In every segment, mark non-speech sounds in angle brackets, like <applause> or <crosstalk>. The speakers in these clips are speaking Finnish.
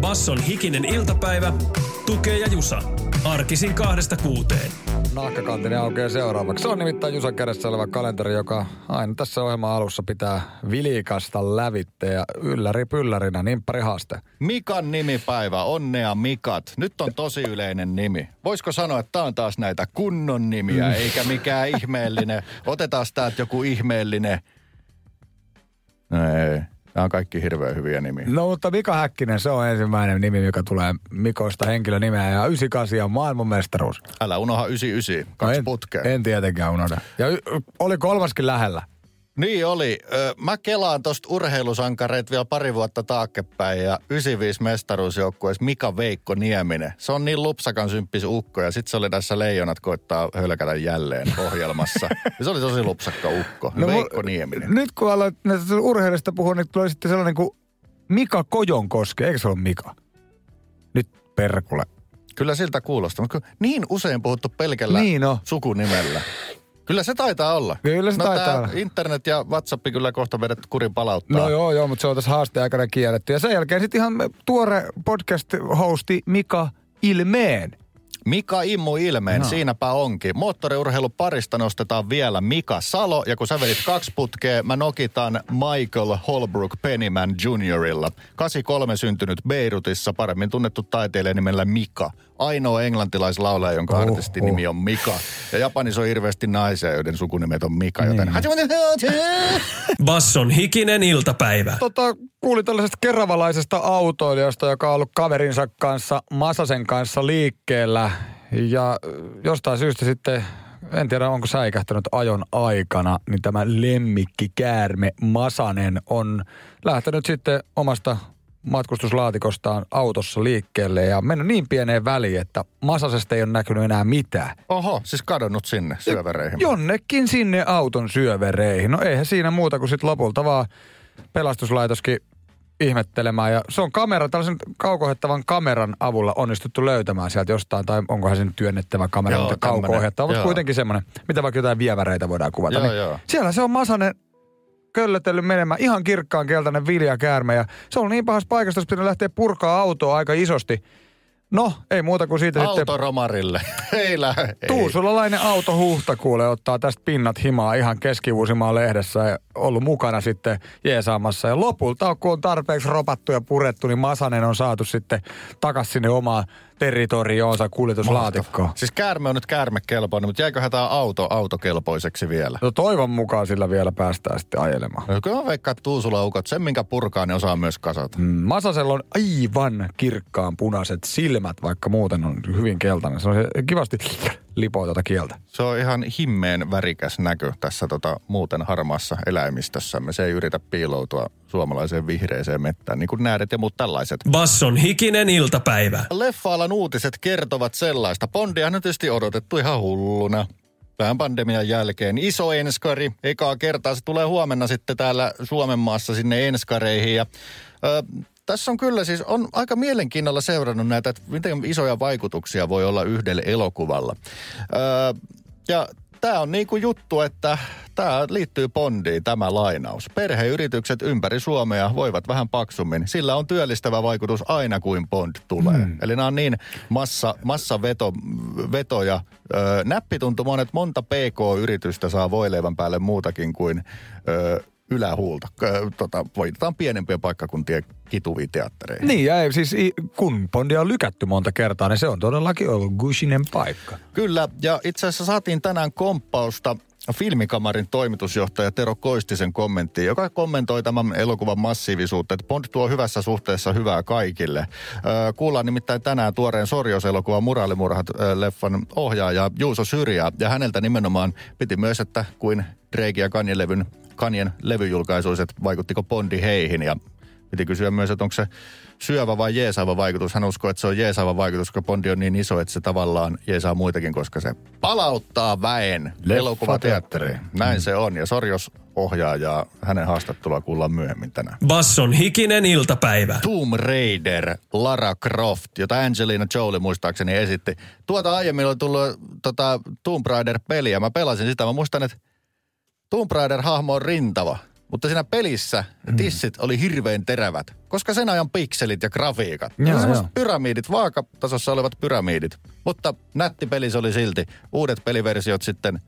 Basson hikinen iltapäivä, tukee ja jusa. Arkisin kahdesta kuuteen. Nahkakantini aukeaa seuraavaksi. Se on nimittäin Jusan kädessä oleva kalenteri, joka aina tässä ohjelman alussa pitää vilikasta lävitte ja ylläri pyllärinä nimppari haaste. Mikan nimipäivä, onnea Mikat. Nyt on tosi yleinen nimi. Voisiko sanoa, että tämä on taas näitä kunnon nimiä, eikä mikään ihmeellinen. Otetaan täältä joku ihmeellinen. No ei. Nämä on kaikki hirveän hyviä nimiä. No mutta Mika Häkkinen, se on ensimmäinen nimi, joka tulee Mikosta henkilönimeä ja 98 on maailmanmestaruus. Älä unoha 99, kaksi no en, putkea. En tietenkään unohda. Ja y- oli kolmaskin lähellä. Niin oli. Mä kelaan tosta urheilusankareet vielä pari vuotta taaksepäin ja 95 mestaruusjoukkueessa Mika Veikko Nieminen. Se on niin lupsakan symppis ukko ja sitten se oli tässä Leijonat koittaa hölkätä jälleen ohjelmassa. Ja se oli tosi lupsakka ukko. No, Veikko Nieminen. Nyt kun aloit näistä urheilusta puhua, niin tulee sitten sellainen kuin Mika Kojonkoski. Eikö se ole Mika? Nyt perkule. Kyllä siltä kuulostaa, mutta niin usein puhuttu pelkällä Niin on. sukunimellä. Kyllä se taitaa olla. Kyllä se no, taitaa olla. Internet ja WhatsApp kyllä kohta vedet kurin palauttaa. No joo, joo, mutta se on tässä haasteen aikana kielletty. Ja sen jälkeen sitten ihan tuore podcast-hosti Mika Ilmeen. Mika Immu Ilmeen, No. siinäpä onkin. Moottoriurheilun parista nostetaan vielä Mika Salo, ja kun sä vedit kaksi putkea, mä nokitan Michael Holbrook Pennyman Juniorilla. 83 syntynyt Beirutissa, paremmin tunnettu taiteilija nimellä Mika. Ainoa englantilaislaulaja, jonka Oho. artistin nimi on Mika. Ja Japanissa on hirveästi naisia, joiden sukunimet on Mika, joten... Basson hikinen iltapäivä. Tota, kuulin tällaisesta keravalaisesta autoilijasta, joka on ollut kaverinsa kanssa, Masasen kanssa liikkeellä. Ja jostain syystä sitten, en tiedä onko säikähtänyt ajon aikana, niin tämä lemmikkikäärme Masanen on lähtenyt sitten omasta matkustuslaatikostaan autossa liikkeelle ja mennyt niin pieneen väliin, että Masasesta ei ole näkynyt enää mitään. Oho, siis kadonnut sinne syövereihin. Jonnekin sinne auton syövereihin. No eihän siinä muuta kuin sitten lopulta vaan pelastuslaitoskin ihmettelemään. Ja se on kamera, tällaisen kaukohettavan kameran avulla onnistuttu löytämään sieltä jostain, tai onkohan sen työnnettävä kamera, Joo, mutta tämmönen, kauko mutta kuitenkin semmoinen, mitä vaikka jotain vieväreitä voidaan kuvata. Joo, niin joo. Siellä se on Masanen köllötellyt menemään, ihan kirkkaan keltainen viljakäärme, ja se on niin pahassa paikassa, että lähteä purkaa autoa aika isosti. No, ei muuta kuin siitä sitten Autoromarille. <laughs> ei lähde. Tuusulalainen auto huhta kuule ottaa tästä pinnat himaa ihan keski lehdessä ja ollut mukana sitten jeesaamassa. Ja lopulta, kun on tarpeeksi ropattu ja purettu, niin Masanen on saatu sitten takas sinne omaan territorioonsa kuljetuslaatikkoon. Siis käärme on nyt käärmekelpoinen, mutta jäiköhän tämä auto autokelpoiseksi vielä? No toivon mukaan sillä vielä päästään sitten ajelemaan. No, kyllä mä veikkaan, että Tuusula-ukot, sen minkä purkaa, ne osaa myös kasata. Mm, Masasella on aivan kirkkaan punaiset silmät, vaikka muuten on hyvin keltainen. Se on se kivasti lipoo tuota kieltä. Se on ihan himmeen värikäs näkö tässä tota, muuten harmaassa eläimistössämme. Se ei yritä piiloutua suomalaiseen vihreeseen mettään, niin kuin näädet ja muut tällaiset. Basson hikinen iltapäivä. Leffa-alan uutiset kertovat sellaista. Bondia on tietysti odotettu ihan hulluna. Vähän pandemian jälkeen. Iso enskari. Ekaa kertaa se tulee huomenna sitten täällä Suomen maassa sinne enskareihin. Ja, ö, tässä on kyllä siis, on aika mielenkiinnolla seurannut näitä, että miten isoja vaikutuksia voi olla yhdelle elokuvalla. Ö, ja tämä on niinku juttu, että tämä liittyy Bondiin, tämä lainaus. Perheyritykset ympäri Suomea voivat vähän paksummin. Sillä on työllistävä vaikutus aina kuin Bond tulee. Hmm. Eli nämä on niin massa, massaveto, vetoja. Ö, näppi tuntuu monet, monta PK-yritystä saa voileivän päälle muutakin kuin ö, ylähuulta. Tota, voitetaan pienempiä paikkakuntien kituvia teattereihin. Niin, ja ei, siis kun Bondia on lykätty monta kertaa, niin se on todellakin ollut gushinen paikka. Kyllä, ja itse asiassa saatiin tänään komppausta Filmikamarin toimitusjohtaja Tero Koistisen kommenttiin, joka kommentoi tämän elokuvan massiivisuutta, että Bond tuo hyvässä suhteessa hyvää kaikille. Kuullaan nimittäin tänään tuoreen Sorjos-elokuvan Muraalimurhat ö, leffan ohjaaja Juuso Syrjää, ja häneltä nimenomaan piti myös, että kuin Drake ja Kanyen Kanyen levyjulkaisuiset, vaikuttiko Bondi heihin, ja Piti kysyä myös, että onko se syövä vai jeesaava vaikutus. Hän uskoo, että se on jeesaava vaikutus, koska Bondi on niin iso, että se tavallaan jeesaa muitakin, koska se palauttaa väen elokuvateatteriin. Näin se on. Ja Sorjos ohjaajaa hänen haastattelua kuullaan myöhemmin tänään. Basson hikinen iltapäivä. Tomb Raider, Lara Croft, jota Angelina Jolie muistaakseni esitti. Tuota aiemmin oli tullut tota, Tomb Raider-peli ja mä pelasin sitä. Mä muistan, että Tomb Raider-hahmo on rintava, mutta siinä pelissä tissit oli hirveän terävät, koska sen ajan pikselit ja grafiikat. Joo, Joo, joo. pyramidit, vaakatasossa olevat pyramidit. Mutta nätti peli se oli silti. Uudet peliversiot sitten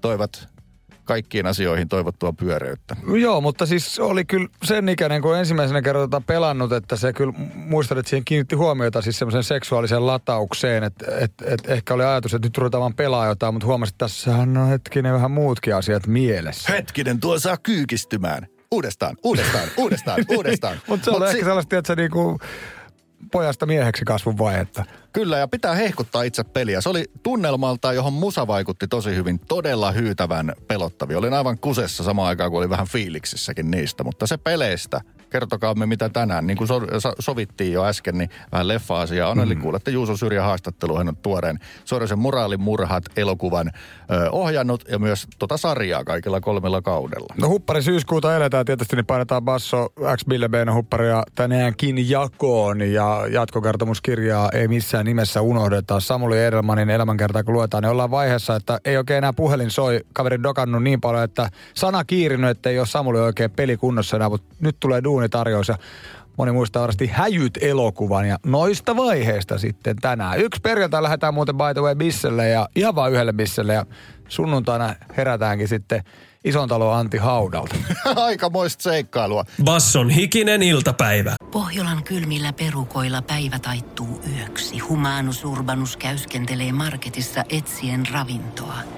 toivat kaikkiin asioihin toivottua pyöreyttä. Joo, mutta siis oli kyllä sen ikäinen, kun ensimmäisenä kerran tota pelannut, että se kyllä, muistan, että siihen kiinnitti huomiota siis semmoisen seksuaaliseen lataukseen, että et, et ehkä oli ajatus, että nyt ruvetaan vaan pelaa jotain, mutta huomasin, että tässähän on hetkinen vähän muutkin asiat mielessä. Hetkinen, tuo saa kyykistymään. Uudestaan, uudestaan, uudestaan, <laughs> uudestaan. Mutta se on Mut ehkä si- sellaista, että se niinku pojasta mieheksi kasvun vaihetta. Kyllä, ja pitää hehkuttaa itse peliä. Se oli tunnelmalta, johon musa vaikutti tosi hyvin, todella hyytävän pelottavi. Olin aivan kusessa samaan aikaan, kun oli vähän fiiliksissäkin niistä, mutta se peleistä, kertokaamme mitä tänään. Niin kuin so, so, sovittiin jo äsken, niin vähän leffa-asiaa on. Eli kuulette Juuso Syrjä haastattelu, hän on tuoreen Sorjosen moraalin murhat elokuvan ö, ohjannut ja myös tota sarjaa kaikilla kolmella kaudella. No huppari syyskuuta eletään tietysti, niin painetaan Basso X Bille Beno hupparia tänäänkin jakoon ja jatkokertomuskirjaa ei missään nimessä unohdeta. Samuli Edelmanin elämänkertaa kun luetaan, niin ollaan vaiheessa, että ei oikein enää puhelin soi. Kaveri dokannut niin paljon, että sana kiirinyt, että ei ole Samuli oikein pelikunnossa enää, mutta nyt tulee duunitarjous ja Moni muistaa varmasti Häjyt elokuvan ja noista vaiheista sitten tänään. Yksi perjantai lähdetään muuten by the way bisselle ja ihan vain yhdelle bisselle ja sunnuntaina herätäänkin sitten ison talon Antti haudalta. <laughs> Aikamoista seikkailua. Basson hikinen iltapäivä. Pohjolan kylmillä perukoilla päivä taittuu yöksi. Humanus Urbanus käyskentelee marketissa etsien ravintoa.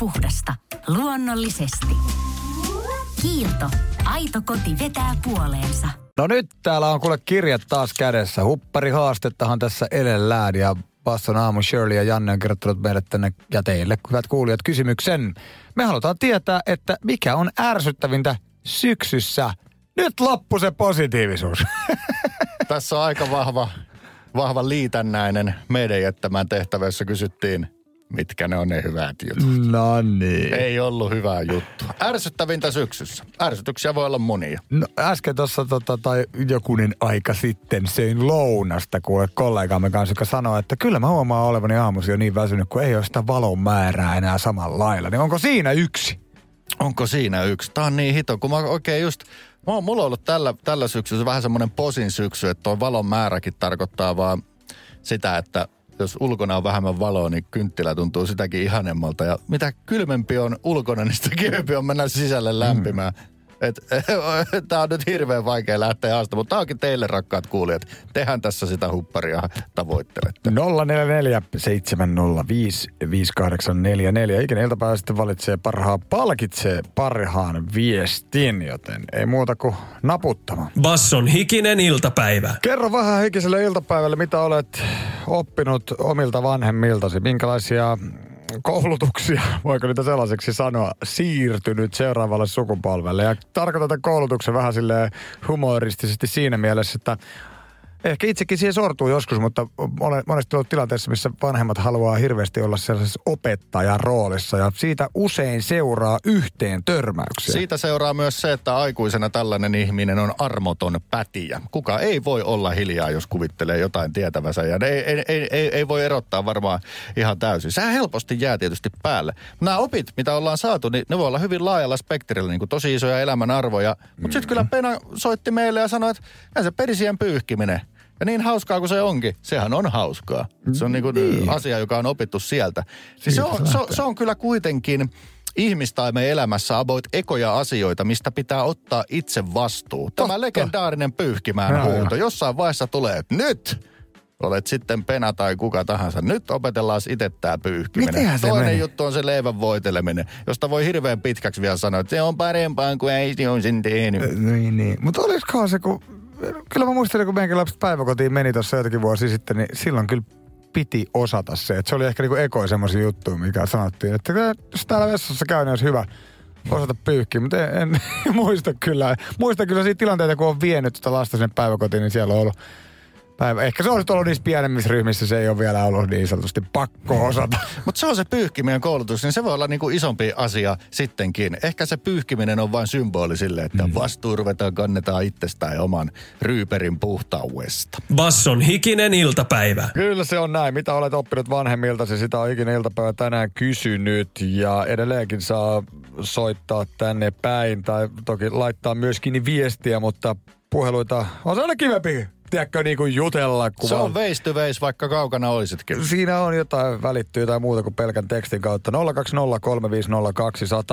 Puhdasta. Luonnollisesti. Kiilto. Aito koti vetää puoleensa. No nyt täällä on kuule kirjat taas kädessä. Huppari haastettahan tässä elellään ja Basson aamu Shirley ja Janne on kirjoittanut meille tänne ja teille, hyvät kuulijat, kysymyksen. Me halutaan tietää, että mikä on ärsyttävintä syksyssä. Nyt loppu se positiivisuus. Tässä on aika vahva, vahva liitännäinen meidän jättämään tehtävä, jossa kysyttiin, mitkä ne on ne hyvät jutut. no niin. Ei ollut hyvää juttua. Ärsyttävintä syksyssä. Ärsytyksiä voi olla monia. No, äsken tuossa tota, tai jokunen aika sitten söin lounasta kuule kollegamme kanssa, joka sanoi, että kyllä mä huomaan olevani aamusi jo niin väsynyt, kun ei ole sitä valon määrää enää samalla lailla. Niin onko siinä yksi? Onko siinä yksi? Tää on niin hito, kun mä oikein just... Mulla on ollut tällä, tällä syksyllä vähän semmoinen posin syksy, että tuo valon määräkin tarkoittaa vaan sitä, että jos ulkona on vähemmän valoa, niin kynttilä tuntuu sitäkin ihanemmalta. Ja mitä kylmempi on ulkona, niin sitä kivempi on mennä sisälle lämpimään. Et, <laughs> tää on nyt hirveän vaikea lähteä haasta, mutta tää onkin teille rakkaat kuulijat. Tehän tässä sitä hupparia tavoittelette. 044 705 5844. Ikinä iltapäivä sitten valitsee parhaan, palkitsee parhaan viestin, joten ei muuta kuin naputtamaan. Basson hikinen iltapäivä. Kerro vähän heikiselle iltapäivälle, mitä olet oppinut omilta vanhemmiltasi. Minkälaisia koulutuksia, <laughs> voiko niitä sellaiseksi sanoa, siirtynyt seuraavalle sukupolvelle. Ja tarkoitan koulutuksen vähän silleen humoristisesti siinä mielessä, että Ehkä itsekin siihen sortuu joskus, mutta olen monesti ollut tilanteessa, missä vanhemmat haluaa hirveästi olla sellaisessa opettajan roolissa ja siitä usein seuraa yhteen törmäyksiä. Siitä seuraa myös se, että aikuisena tällainen ihminen on armoton pätijä. Kuka ei voi olla hiljaa, jos kuvittelee jotain tietävänsä. Ja ei, ei, ei, ei, ei voi erottaa varmaan ihan täysin. Sehän helposti jää tietysti päälle. Nämä opit, mitä ollaan saatu, niin ne voi olla hyvin laajalla spektrillä, niin kuin tosi isoja elämän arvoja. Mutta sitten kyllä Pena soitti meille ja sanoi, että se perisien pyyhkiminen. Ja niin hauskaa kuin se onkin, sehän on hauskaa. Se on niinku niin. asia, joka on opittu sieltä. Siis se, on, se, se on kyllä kuitenkin ihmistaimen elämässä about ekoja asioita, mistä pitää ottaa itse vastuu. Tämä Totta. legendaarinen pyyhkimään Joo, huuto. Jossain vaiheessa tulee, että nyt olet sitten pena tai kuka tahansa. Nyt opetellaan itse tämä pyyhkiminen. Mitenhän se Toinen meni? juttu on se leivän voiteleminen, josta voi hirveän pitkäksi vielä sanoa, että se on parempaa kuin äiti on sen tehnyt. Niin, niin. Mutta olisikohan se, kun... Kyllä mä muistelin, kun meidänkin lapset päiväkotiin meni tuossa jotakin vuosi sitten, niin silloin kyllä piti osata se. Että se oli ehkä niinku ekoi semmoisia juttuja, mikä sanottiin, että jos täällä vessassa käy, niin olisi hyvä osata pyyhkiä. Mutta en, en <laughs> muista kyllä. Muista kyllä siitä tilanteita, kun on vienyt sitä lasta sinne päiväkotiin, niin siellä on ollut päivä. Ehkä se olisi ollut niissä pienemmissä ryhmissä, se ei ole vielä ollut niin sanotusti pakko osata. <laughs> Mutta se on se pyyhkimien koulutus, niin se voi olla niinku isompi asia sittenkin. Ehkä se pyyhkiminen on vain symboli sille, että vastuu ruvetaan kannetaan itsestään ja oman ryyperin puhtauesta. Basson hikinen iltapäivä. Kyllä se on näin. Mitä olet oppinut vanhemmiltasi, sitä on ikinä iltapäivä tänään kysynyt. Ja edelleenkin saa soittaa tänne päin tai toki laittaa myöskin viestiä, mutta puheluita on se aina kivempi, tiedätkö, niin kuin jutella. Kun Se on face to face, vaikka kaukana olisitkin. Siinä on jotain välittyy jotain muuta kuin pelkän tekstin kautta. 020350200.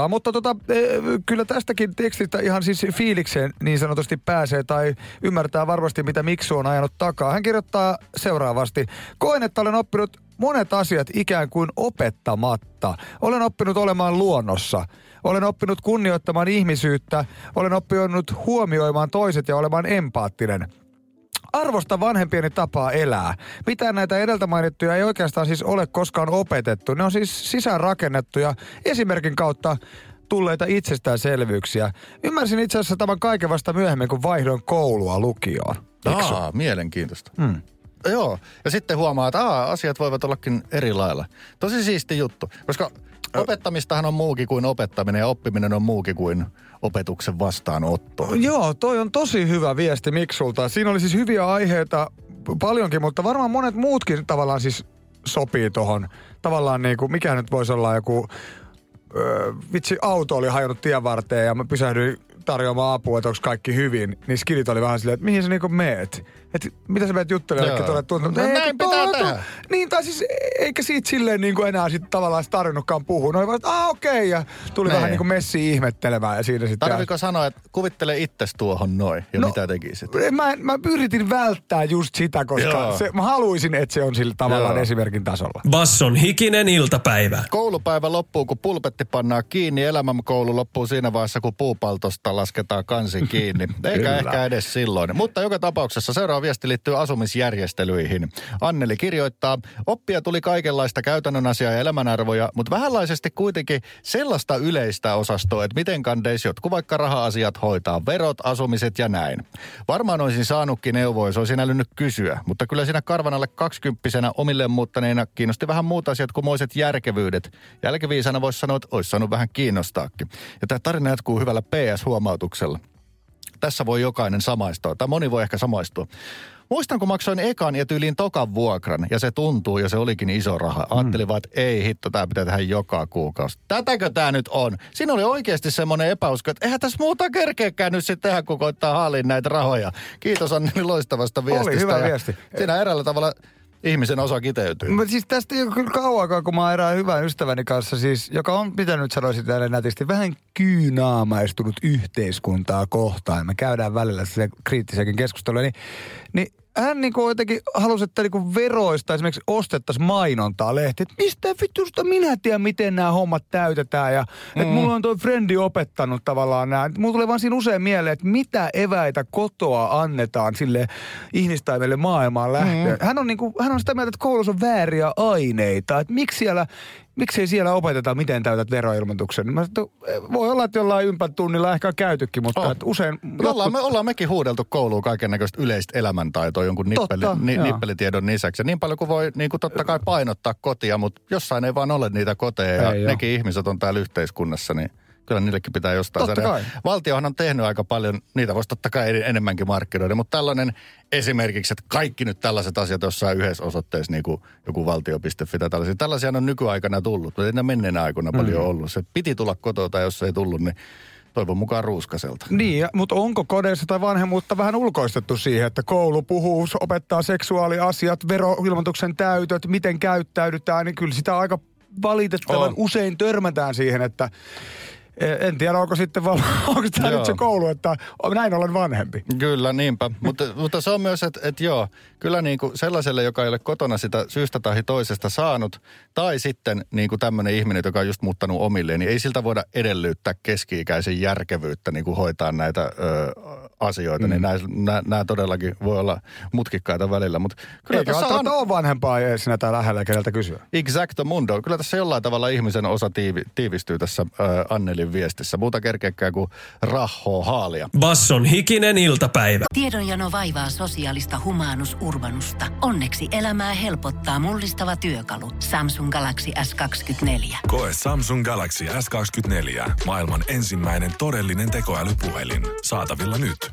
Mutta tota, eh, kyllä tästäkin tekstistä ihan siis fiilikseen niin sanotusti pääsee tai ymmärtää varmasti, mitä Miksu on ajanut takaa. Hän kirjoittaa seuraavasti. Koen, että olen oppinut monet asiat ikään kuin opettamatta. Olen oppinut olemaan luonnossa. Olen oppinut kunnioittamaan ihmisyyttä. Olen oppinut huomioimaan toiset ja olemaan empaattinen. Arvosta vanhempieni tapaa elää. Mitään näitä edeltä mainittuja ei oikeastaan siis ole koskaan opetettu. Ne on siis sisäänrakennettuja esimerkin kautta tulleita itsestäänselvyyksiä. Ymmärsin itse asiassa tämän kaiken vasta myöhemmin, kun vaihdoin koulua lukioon. Aa, mielenkiintoista. Hmm. Joo, ja sitten huomaa, että aa, asiat voivat ollakin eri lailla. Tosi siisti juttu, koska opettamistahan on muukin kuin opettaminen ja oppiminen on muukin kuin opetuksen vastaanotto. Joo, toi on tosi hyvä viesti Miksulta. Siinä oli siis hyviä aiheita paljonkin, mutta varmaan monet muutkin tavallaan siis sopii tohon. Tavallaan niin kuin, mikä nyt voisi olla joku, öö, vitsi auto oli hajonnut tien varteen ja mä pysähdyin tarjoamaan apua, että onko kaikki hyvin. Niin skidit oli vähän silleen, että mihin sä niinku meet? Että mitä sä meet juttelemaan Joo. tuonne tuntuu. No näin pitää tehdä. Niin, tai siis eikä siitä silleen niin kuin enää sit tavallaan tarvinnutkaan puhua. No oli vaan, että aah okei, okay, ja tuli Niin. vähän niin kuin messi ihmettelemään ja siinä sitten... Tarviko sanoa, että kuvittele itses tuohon noin ja no, mitä tekisit? Mä, mä yritin välttää just sitä, koska Joo. se, mä haluaisin, että se on sillä tavallaan Joo. esimerkin tasolla. Basson hikinen iltapäivä. Koulupäivä loppuu, kun pulpetti pannaan kiinni. Elämänkoulu loppuu siinä vaiheessa, kun puupaltosta lasketaan kansi kiinni. <laughs> Eikä ehkä edes silloin. Mutta joka tapauksessa seuraava viesti liittyy asumisjärjestelyihin. Anneli kirjoittaa, oppia tuli kaikenlaista käytännön asiaa ja elämänarvoja, mutta vähänlaisesti kuitenkin sellaista yleistä osastoa, että miten kandeis jotkut vaikka raha-asiat hoitaa, verot, asumiset ja näin. Varmaan olisin saanutkin neuvoja, jos olisin älynyt kysyä, mutta kyllä siinä karvan alle kaksikymppisenä omilleen muuttaneena kiinnosti vähän muuta asiat kuin moiset järkevyydet. Jälkiviisana voisi sanoa, että olisi saanut vähän kiinnostaakin. Ja tämä tarina jatkuu hyvällä PS-huomautuksella. Tässä voi jokainen samaistua, tai moni voi ehkä samaistua. Muistan, kun maksoin ekan ja tyyliin tokan vuokran, ja se tuntuu, ja se olikin iso raha. Ajattelin vaan, että ei hitto, tämä pitää tehdä joka kuukausi. Tätäkö tämä nyt on? Siinä oli oikeasti semmoinen epäusko, että eihän tässä muuta kerkeäkään nyt sitten tehdä, kun koittaa haaliin näitä rahoja. Kiitos Anneli loistavasta viestistä. hyvä ja viesti. Siinä eräällä tavalla ihmisen osa kiteytyy. Mutta siis tästä ei kyllä kauankaan, kun mä erään hyvän ystäväni kanssa, siis, joka on pitänyt, sanoisin tälle nätisti, vähän kyynaamaistunut yhteiskuntaa kohtaan. Me käydään välillä se kriittisiäkin keskusteluja, niin, niin hän niinku jotenkin halusi, että niinku veroista esimerkiksi ostettaisiin mainontaa lehti. Että mistä vitusta minä tiedän, miten nämä hommat täytetään. Ja mm. että mulla on toi frendi opettanut tavallaan nämä. Mulla tulee vaan siinä usein mieleen, että mitä eväitä kotoa annetaan sille ihmistaimelle maailmaan lähtöön. Mm. Hän, on niinku, hän on sitä mieltä, että koulussa on vääriä aineita. Että miksi siellä miksei siellä opeteta, miten täytät veroilmoituksen. Mä sanoin, voi olla, että jollain ympätunnilla ehkä on käytykin, mutta että usein... Ollaan, me, ollaan mekin huudeltu kouluun kaiken näköistä yleistä elämäntaitoa jonkun nippeli, Totta, ni, joo. nippelitiedon lisäksi. Ja niin paljon kuin voi niin kuin totta kai painottaa kotia, mutta jossain ei vaan ole niitä koteja. Ja Ei oo. nekin ihmiset on täällä yhteiskunnassa, niin kyllä niillekin pitää jostain Totta saada. kai. Valtiohan on tehnyt aika paljon, niitä voisi totta kai en- enemmänkin markkinoida, mutta tällainen esimerkiksi, että kaikki nyt tällaiset asiat jossain yhdessä osoitteessa, niin kuin joku valtio.fi tai tällaisia. Tällaisia on nykyaikana tullut, mutta ei ne menneenä aikoina paljon ollut. Se piti tulla kotoa tai jos ei tullut, niin toivon mukaan ruuskaselta. Niin, mutta onko kodeissa tai vanhemmuutta vähän ulkoistettu siihen, että koulu puhuu, opettaa seksuaaliasiat, veroilmoituksen täytöt, miten käyttäydytään, niin kyllä sitä aika valitettavan On. usein törmätään siihen, että en tiedä, onko sitten val- <laughs> onko tämä Joo. nyt se koulu, että näin olen vanhempi. Kyllä, niinpä. mutta, mutta se on myös, että, että joo, kyllä niin kuin sellaiselle, joka ei ole kotona sitä syystä tai toisesta saanut, tai sitten niin kuin tämmöinen ihminen, joka on just muuttanut omilleen, niin ei siltä voida edellyttää keski-ikäisen järkevyyttä niin kuin hoitaa näitä ö, asioita. Mm. Niin nämä, todellakin voi olla mutkikkaita välillä. Mutta kyllä Eikä tässä on ole vanhempaa edes sinä täällä lähellä, keneltä kysyä. exacto mundo. Kyllä tässä jollain tavalla ihmisen osa tiivi, tiivistyy tässä ö, Annelin viestissä. Muuta kerkeäkään kuin rahhoa haalia. Basson hikinen iltapäivä. Tiedonjano vaivaa sosiaalista humanus urbanusta. Onneksi elämää helpottaa mullistava työkalu. Samsung Galaxy S24. Koe Samsung Galaxy S24. Maailman ensimmäinen todellinen tekoälypuhelin. Saatavilla nyt.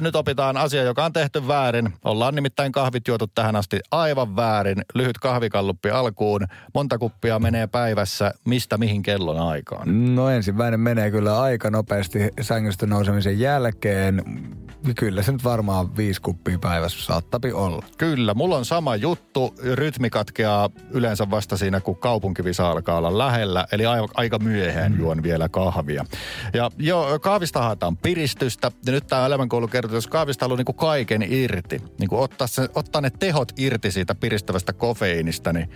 Nyt opitaan asia, joka on tehty väärin. Ollaan nimittäin kahvit juotu tähän asti aivan väärin. Lyhyt kahvikalluppi alkuun. Monta kuppia menee päivässä. Mistä mihin kellon aikaan? No ensimmäinen menee kyllä aika nopeasti sängystä nousemisen jälkeen. Kyllä se nyt varmaan viisi kuppia päivässä saattapi olla. Kyllä, mulla on sama juttu. Rytmi katkeaa yleensä vasta siinä, kun kaupunkivisa alkaa olla lähellä. Eli aika myöhään juon vielä kahvia. Ja joo, kahvista haetaan piristystä. Ja nyt tämä elämänkoulu kertoo, että jos kahvista haluaa niinku kaiken irti, niin ottaa, se, ottaa ne tehot irti siitä piristävästä kofeiinista, niin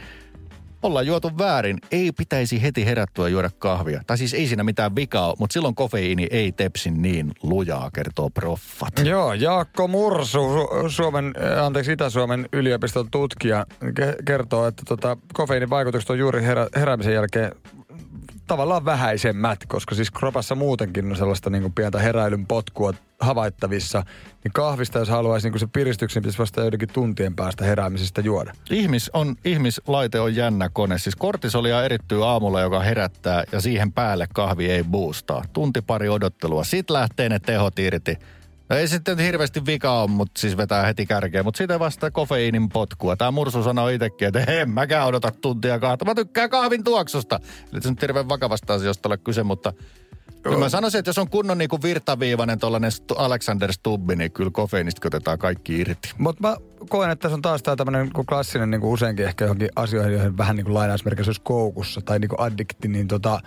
ollaan juotu väärin. Ei pitäisi heti herättyä juoda kahvia. Tai siis ei siinä mitään vikaa mutta silloin kofeiini ei tepsi niin lujaa, kertoo proffat. Joo, Jaakko Mursu, Su- Suomen, äh, anteeksi Itä-Suomen yliopiston tutkija, ke- kertoo, että tota, kofeiinin vaikutukset on juuri herä, heräämisen jälkeen tavallaan vähäisemmät, koska siis kropassa muutenkin on sellaista niin kuin pientä heräilyn potkua havaittavissa. Niin kahvista, jos haluaisi niin se piristyksen, pitäisi vasta joidenkin tuntien päästä heräämisestä juoda. Ihmis on, ihmislaite on jännä kone. Siis kortisolia erittyy aamulla, joka herättää ja siihen päälle kahvi ei boostaa. Tunti pari odottelua. Sitten lähtee ne tehot irti. No ei sitten hirveästi vika on, mutta siis vetää heti kärkeen. Mutta sitten vasta kofeiinin potkua. Tämä Mursu sanoi itsekin, että en mäkään odota tuntia kahta. Mä tykkään kahvin tuoksusta. Eli se nyt hirveän vakavasta asiasta ole kyse, mutta Kyllä mä sanoisin, että jos on kunnon niinku virtaviivainen tuollainen Alexander Stubbi, niin kyllä kofeiinista otetaan kaikki irti. Mutta mä koen, että tässä on taas tämä tämmöinen klassinen niin kuin useinkin ehkä johonkin asioihin, joihin vähän niin kuin lainausmerkissä olisi koukussa tai niin kuin addikti, niin tota,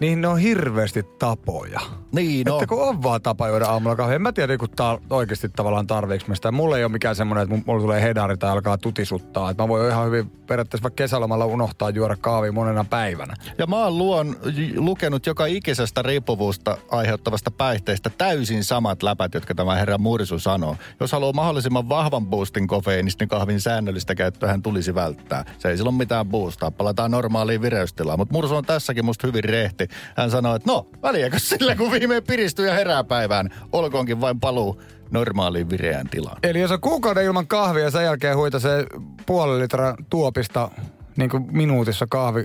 niihin ne on hirveästi tapoja. Niin, no. Että kun on vaan tapa juoda aamulla kahvia. En mä tiedä, kun tää oikeasti tavallaan tarviiks mä sitä. Mulla ei ole mikään semmoinen, että mulla tulee hedari tai alkaa tutisuttaa. Että mä voin ihan hyvin periaatteessa vaikka kesälomalla unohtaa juoda kahvia monena päivänä. Ja mä oon luon, lukenut joka ikisestä riippuvuusta aiheuttavasta päihteestä täysin samat läpät, jotka tämä herra Mursu sanoo. Jos haluaa mahdollisimman vahvan boostin kofeiinista, niin kahvin säännöllistä käyttöä hän tulisi välttää. Se ei silloin mitään boostaa, palataan normaaliin vireystilaan. Mutta Mursu on tässäkin musta hyvin rehti. Hän sanoo, että no, väliäkö sillä, kun viimein piristyy ja herää päivään. Olkoonkin vain paluu normaaliin vireään tilaan. Eli jos on kuukauden ilman kahvia ja sen jälkeen huita se puoli litraa tuopista niin kuin minuutissa kahvi,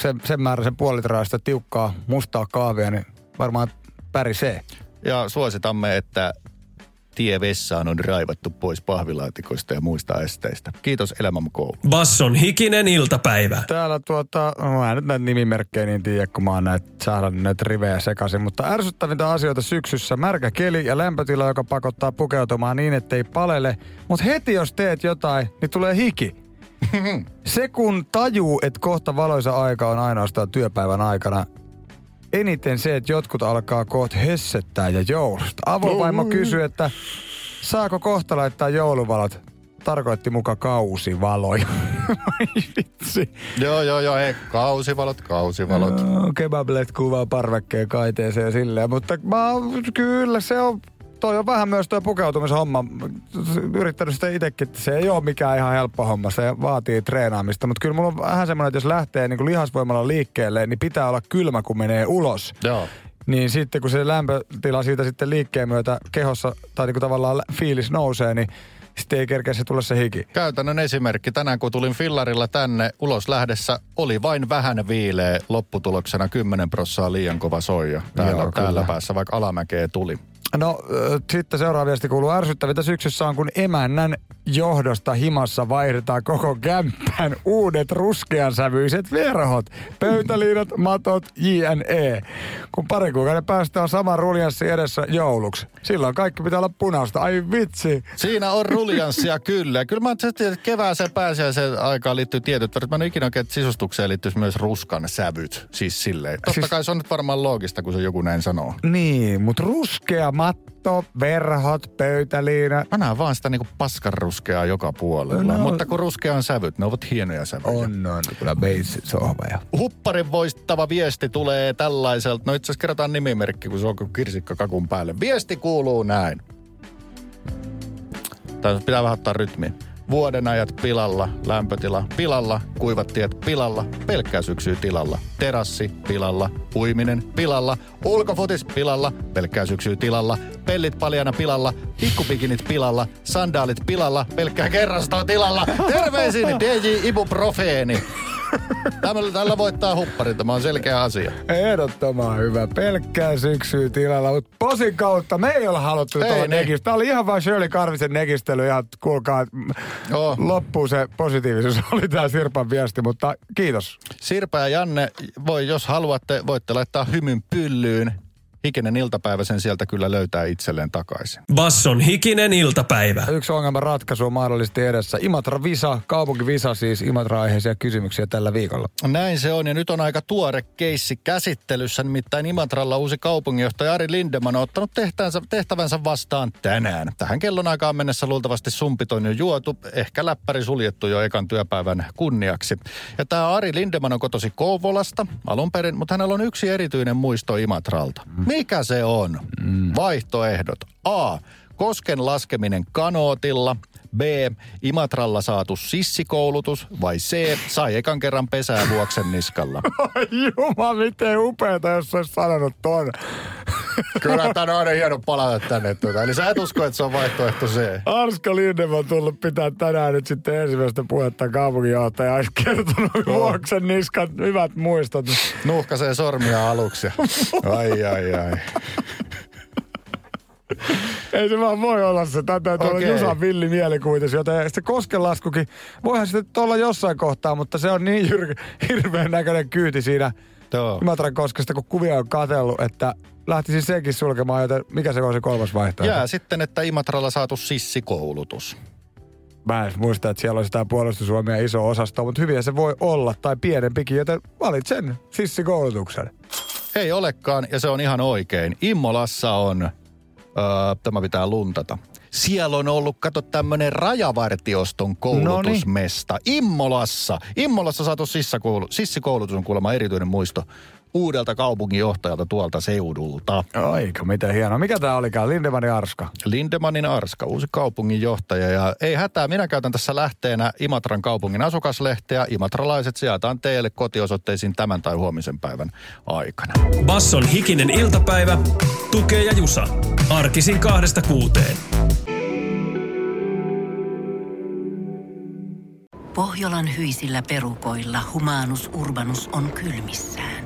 sen, sen määrä sen puoli litraa sitä tiukkaa mustaa kahvia, niin varmaan pärisee. Ja suositamme, että tie vessaan on raivattu pois pahvilaatikoista ja muista esteistä. Kiitos elämämme koulu. Basson hikinen iltapäivä. Täällä tuota, no mä en nyt näitä nimimerkkejä niin tiedä, kun mä oon näitä saada näitä rivejä sekaisin, mutta ärsyttävintä asioita syksyssä, märkä keli ja lämpötila, joka pakottaa pukeutumaan niin, ettei palele. Mutta heti jos teet jotain, niin tulee hiki. <laughs> Se kun tajuu, että kohta valoisa aika on ainoastaan työpäivän aikana, eniten se, että jotkut alkaa kohta hessettää ja joulusta. Avovaimo kysyy, että saako kohta laittaa jouluvalot? Tarkoitti muka kausivaloja. <laughs> Vitsi. Joo, joo, joo, ei, kausivalot, kausivalot. No, Kebablet kuvaa parvekkeen kaiteeseen ja silleen, mutta mä, kyllä se on, toi on vähän myös tuo pukeutumishomma. Yrittänyt sitä itsekin, että se ei ole mikään ihan helppo homma, se vaatii treenaamista, mutta kyllä mulla on vähän semmoinen, että jos lähtee niin kuin lihasvoimalla liikkeelle, niin pitää olla kylmä, kun menee ulos. Joo. niin sitten kun se lämpötila siitä sitten liikkeen myötä kehossa, tai niin kuin tavallaan fiilis nousee, niin sitten ei kerkeä se tulla se hiki. Käytännön esimerkki. Tänään kun tulin fillarilla tänne ulos lähdessä, oli vain vähän viileä lopputuloksena 10 prossaa liian kova soija täällä, Joo, täällä päässä, vaikka alamäkeä tuli. No sitten seuraava viesti kuuluu ärsyttävintä syksyssä on, kun emännän johdosta himassa vaihdetaan koko kämppän uudet ruskeansävyiset verhot, pöytäliinat, matot, jne. Kun pari kuukauden päästä on sama ruljanssi edessä jouluksi. Silloin kaikki pitää olla punaista. Ai vitsi. Siinä on ruljanssia <laughs> kyllä. Kyllä mä ajattelin, että kevääseen pääsiäiseen aikaan liittyy tietyt värit. Mä en ikinä oikein, että sisustukseen liittyisi myös ruskan sävyt. Siis silleen. Totta Siis- kai se on nyt varmaan loogista, kun se joku näin sanoo. Niin, mutta ruskea matto, verhot, pöytäliina. Mä näen vaan sitä niinku paskanruskeaa joka puolella. No. Mutta kun ruskea on sävyt, ne ovat hienoja sävyjä. On, on. Kyllä beitsit sohva ja... Hupparin voittava viesti tulee tällaiselta. No itse asiassa kerrotaan nimimerkki, kun se on kuin kirsikka kakun päälle. Viesti kuuluu näin. Tai pitää vähän ottaa rytmiin. Vuoden ajat pilalla, lämpötila pilalla, kuivat tiet pilalla, pelkkää syksyä tilalla, terassi pilalla, uiminen pilalla, ulkofotis pilalla, pelkkää syksyä tilalla, pellit paljana pilalla, pikkupikinit pilalla, sandaalit pilalla, pelkkää kerrastoa tilalla. Terveisin DJ Ibuprofeeni. Tällä, tällä voittaa hupparin, tämä on selkeä asia. Ehdottoman hyvä. Pelkkää syksyä tilalla, mutta posin kautta me ei olla haluttu Ei tuolla niin. negistä. Tämä oli ihan vain Shirley Karvisen negistely ja kuulkaa, Joo. loppuu se positiivisuus. <laughs> Oli tämä Sirpan viesti, mutta kiitos. Sirpa ja Janne, voi, jos haluatte, voitte laittaa hymyn pyllyyn. Hikinen iltapäivä sen sieltä kyllä löytää itselleen takaisin. Basson hikinen iltapäivä. Yksi ongelman ratkaisu on mahdollisesti edessä. Imatra Visa, kaupunkivisa siis Imatra-aiheisia kysymyksiä tällä viikolla. Näin se on ja nyt on aika tuore keissi käsittelyssä. Nimittäin Imatralla uusi kaupunginjohtaja Ari Lindeman on ottanut tehtävänsä, tehtävänsä vastaan tänään. Tähän kellon aikaan mennessä luultavasti sumpit on jo juotu, ehkä läppäri suljettu jo ekan työpäivän kunniaksi. Ja tämä Ari Lindeman on kotosi Kouvolasta alun perin, mutta hänellä on yksi erityinen muisto Imatralta. Mikä se on? Vaihtoehdot. A. Kosken laskeminen kanootilla. B. Imatralla saatu sissikoulutus. Vai C. Sai ekan kerran pesää vuoksen niskalla. <laughs> Jumala, miten upeeta, jos olisi sanonut ton. Kyllä tämä on aina hieno palata tänne. Tuota. Eli sä et usko, että se on vaihtoehto C. Arska Lindeman on tullut pitää tänään nyt sitten ensimmäistä puhetta kaupunginjohtaja. Olisi kertonut vuoksen niskan hyvät muistot. Nuhkaisee sormia aluksi. <laughs> Ai, ai, ai. Ei se vaan voi olla se. Tämä täytyy olla Okei. Jusan villi mielikuvitus, joten se koskenlaskukin, voihan sitten olla jossain kohtaa, mutta se on niin jyr- hirveän näköinen kyyti siinä Joo. Imatran koskesta, kun kuvia on katsellut, että lähtisi senkin sulkemaan, joten mikä se on se kolmas vaihtoehto? Jää sitten, että Imatralla saatu sissikoulutus. Mä en muista, että siellä olisi tämä puolustusvoimia iso osasto, mutta hyviä se voi olla, tai pienempikin, joten valitsen sissikoulutuksen. Ei olekaan, ja se on ihan oikein. Immolassa on, öö, tämä pitää luntata. Siellä on ollut, kato, tämmönen rajavartioston koulutusmesta. Immolassa. Immolassa saatu sissikoulu- sissikoulutus on kuulemma erityinen muisto uudelta kaupunginjohtajalta tuolta seudulta. Aika, miten hienoa. Mikä tämä olikaan? Lindemanin Arska. Lindemanin Arska, uusi kaupunginjohtaja. Ja ei hätää, minä käytän tässä lähteenä Imatran kaupungin asukaslehteä. Imatralaiset sijataan teille kotiosoitteisiin tämän tai huomisen päivän aikana. Basson hikinen iltapäivä. Tukee ja Jusa. Arkisin kahdesta kuuteen. Pohjolan hyisillä perukoilla humanus urbanus on kylmissään.